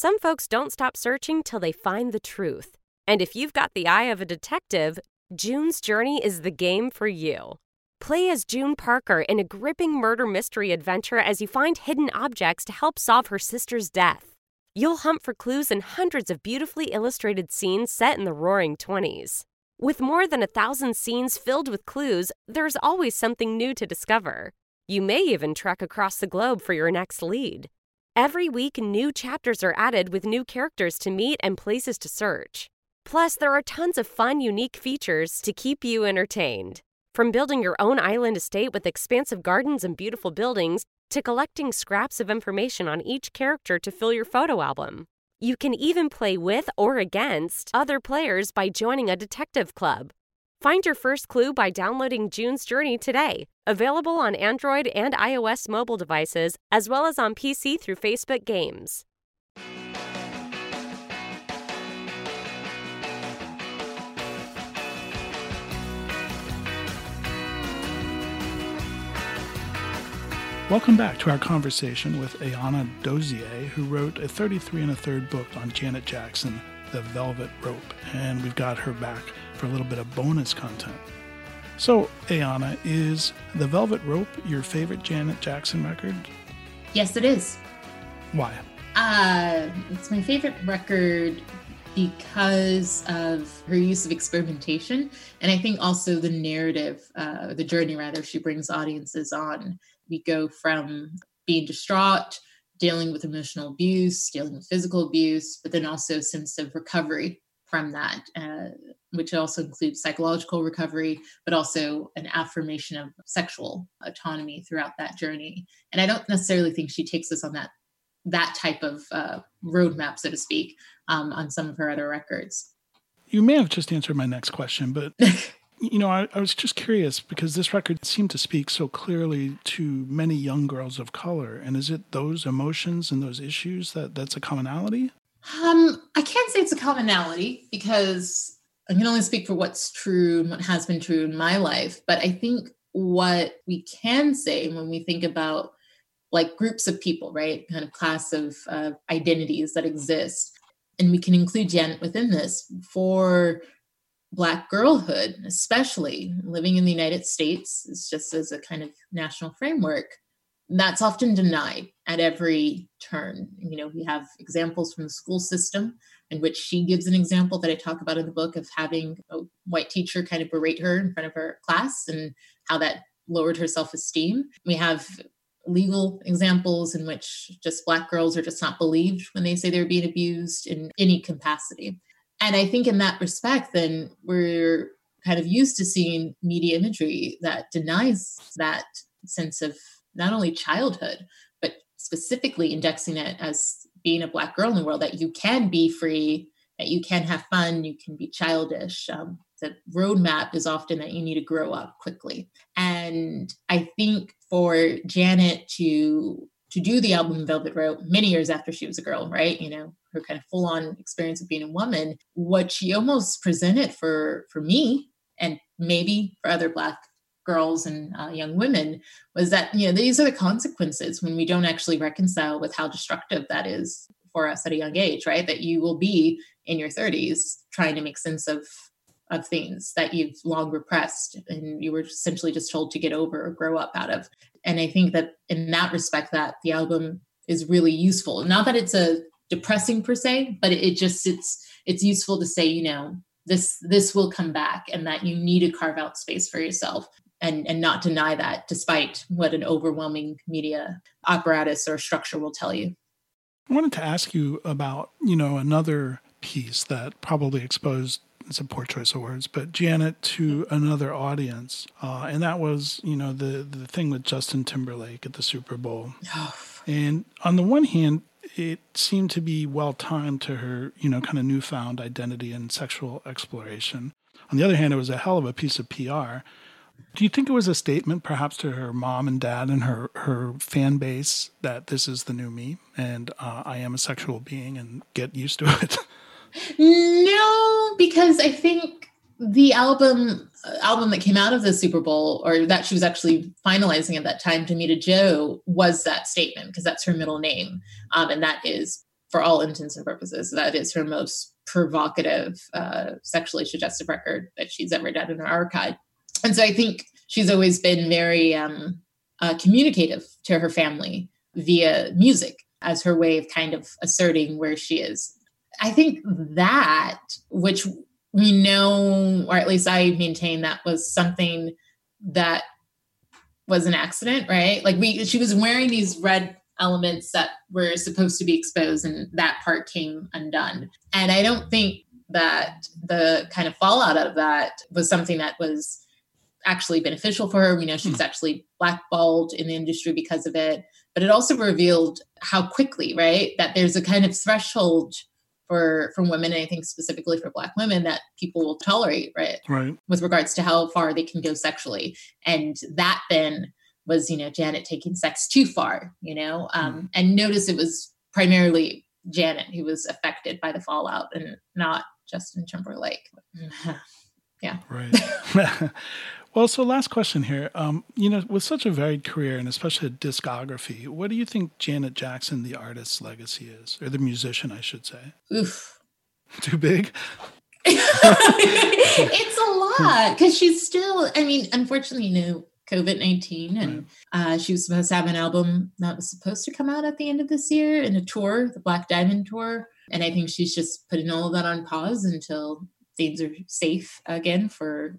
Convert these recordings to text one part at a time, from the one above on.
Some folks don't stop searching till they find the truth. And if you've got the eye of a detective, June's Journey is the game for you. Play as June Parker in a gripping murder mystery adventure as you find hidden objects to help solve her sister's death. You'll hunt for clues in hundreds of beautifully illustrated scenes set in the roaring 20s. With more than a thousand scenes filled with clues, there's always something new to discover. You may even trek across the globe for your next lead. Every week, new chapters are added with new characters to meet and places to search. Plus, there are tons of fun, unique features to keep you entertained. From building your own island estate with expansive gardens and beautiful buildings, to collecting scraps of information on each character to fill your photo album. You can even play with or against other players by joining a detective club. Find your first clue by downloading June's Journey today. Available on Android and iOS mobile devices, as well as on PC through Facebook Games. Welcome back to our conversation with Ayanna Dozier, who wrote a 33 and a third book on Janet Jackson, The Velvet Rope, and we've got her back for a little bit of bonus content. So, Ayanna, is The Velvet Rope your favorite Janet Jackson record? Yes, it is. Why? Uh, it's my favorite record because of her use of experimentation. And I think also the narrative, uh, the journey rather, she brings audiences on we go from being distraught, dealing with emotional abuse, dealing with physical abuse, but then also a sense of recovery from that, uh, which also includes psychological recovery, but also an affirmation of sexual autonomy throughout that journey. And I don't necessarily think she takes us on that that type of uh, roadmap, so to speak, um, on some of her other records. You may have just answered my next question, but you know, I, I, was just curious because this record seemed to speak so clearly to many young girls of color. And is it those emotions and those issues that that's a commonality? Um, I can't say it's a commonality because I can only speak for what's true and what has been true in my life. But I think what we can say when we think about like groups of people, right, kind of class of uh, identities that exist, and we can include Janet within this for Black girlhood, especially living in the United States, is just as a kind of national framework, that's often denied at every turn. You know, we have examples from the school system in which she gives an example that I talk about in the book of having a white teacher kind of berate her in front of her class and how that lowered her self esteem. We have legal examples in which just Black girls are just not believed when they say they're being abused in any capacity. And I think in that respect, then we're kind of used to seeing media imagery that denies that sense of not only childhood, but specifically indexing it as being a Black girl in the world, that you can be free, that you can have fun, you can be childish. Um, the roadmap is often that you need to grow up quickly. And I think for Janet to to do the album Velvet Rope many years after she was a girl, right? You know, her kind of full on experience of being a woman, what she almost presented for for me and maybe for other black girls and uh, young women was that you know these are the consequences when we don't actually reconcile with how destructive that is for us at a young age right? That you will be in your 30s trying to make sense of of things that you've long repressed and you were essentially just told to get over or grow up out of. And i think that in that respect that the album is really useful. Not that it's a depressing per se but it just it's it's useful to say you know this this will come back and that you need to carve out space for yourself and and not deny that despite what an overwhelming media apparatus or structure will tell you i wanted to ask you about you know another piece that probably exposed it's a poor choice of words, but Janet to another audience, uh, and that was you know the the thing with Justin Timberlake at the Super Bowl. Oh. And on the one hand, it seemed to be well timed to her, you know, kind of newfound identity and sexual exploration. On the other hand, it was a hell of a piece of PR. Do you think it was a statement, perhaps, to her mom and dad and her her fan base that this is the new me and uh, I am a sexual being and get used to it? No, because I think the album album that came out of the Super Bowl, or that she was actually finalizing at that time, Damita Jo, was that statement because that's her middle name, um, and that is, for all intents and purposes, that is her most provocative, uh, sexually suggestive record that she's ever done in her archive. And so I think she's always been very um, uh, communicative to her family via music as her way of kind of asserting where she is I think that, which we know, or at least I maintain that was something that was an accident, right? Like we, she was wearing these red elements that were supposed to be exposed, and that part came undone. And I don't think that the kind of fallout of that was something that was actually beneficial for her. We know she was hmm. actually blackballed in the industry because of it, but it also revealed how quickly, right, that there's a kind of threshold for from women and i think specifically for black women that people will tolerate right right with regards to how far they can go sexually and that then was you know janet taking sex too far you know um, mm. and notice it was primarily janet who was affected by the fallout and not justin timberlake yeah right Well, so last question here. Um, you know, with such a varied career and especially a discography, what do you think Janet Jackson, the artist's legacy is, or the musician, I should say? Oof. Too big? it's a lot because she's still, I mean, unfortunately, you know, COVID 19, and uh, she was supposed to have an album that was supposed to come out at the end of this year in a tour, the Black Diamond Tour. And I think she's just putting all of that on pause until things are safe again for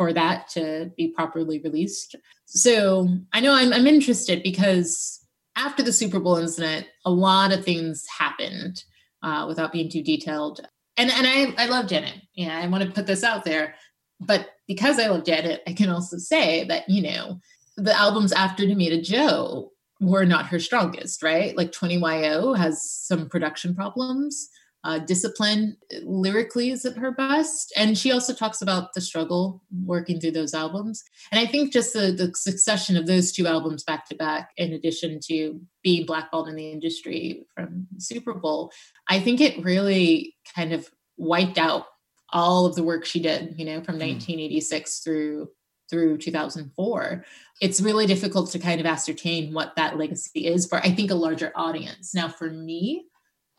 for that to be properly released. So I know I'm, I'm interested because after the Super Bowl incident, a lot of things happened uh, without being too detailed. And and I, I love Janet. Yeah, I want to put this out there. But because I love Janet, I can also say that, you know, the albums after Damita Jo were not her strongest, right? Like 20YO has some production problems uh, discipline lyrically is at her best. And she also talks about the struggle working through those albums. And i think just the, the succession of those two albums back to back in addition to being blackballed in the industry from super bowl i think it really kind of wiped out all of the work she did you know from 1986 hmm. through through 2004 it's really difficult to kind of ascertain what that legacy is for i think a larger audience. Now for me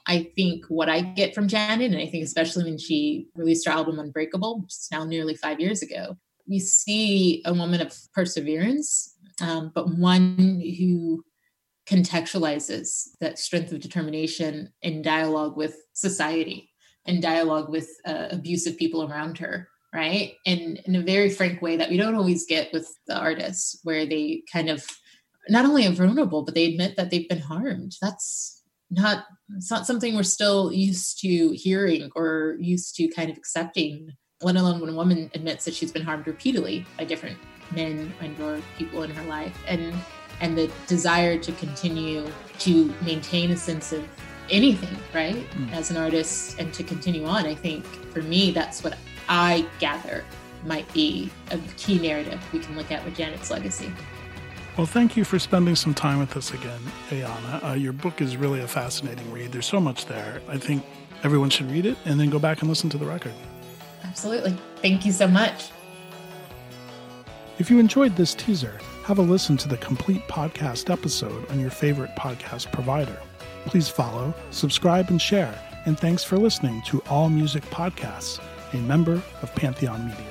I think what I get from Janet, and I think especially when she released her album Unbreakable, which is now nearly five years ago, we see a woman of perseverance, um, but one who contextualizes that strength of determination in dialogue with society and dialogue with uh, abusive people around her right? And in a very frank way that we don't always get with the artists where they kind of not only are vulnerable but they admit that they've been harmed. That's not it's not something we're still used to hearing or used to kind of accepting let alone when a woman admits that she's been harmed repeatedly by different men and or people in her life and and the desire to continue to maintain a sense of anything right mm. as an artist and to continue on i think for me that's what i gather might be a key narrative we can look at with janet's legacy Well, thank you for spending some time with us again, Ayanna. Uh, your book is really a fascinating read. There's so much there. I think everyone should read it and then go back and listen to the record. Absolutely. Thank you so much. If you enjoyed this teaser, have a listen to the complete podcast episode on your favorite podcast provider. Please follow, subscribe, and share. And thanks for listening to All Music Podcasts, a member of Pantheon Media.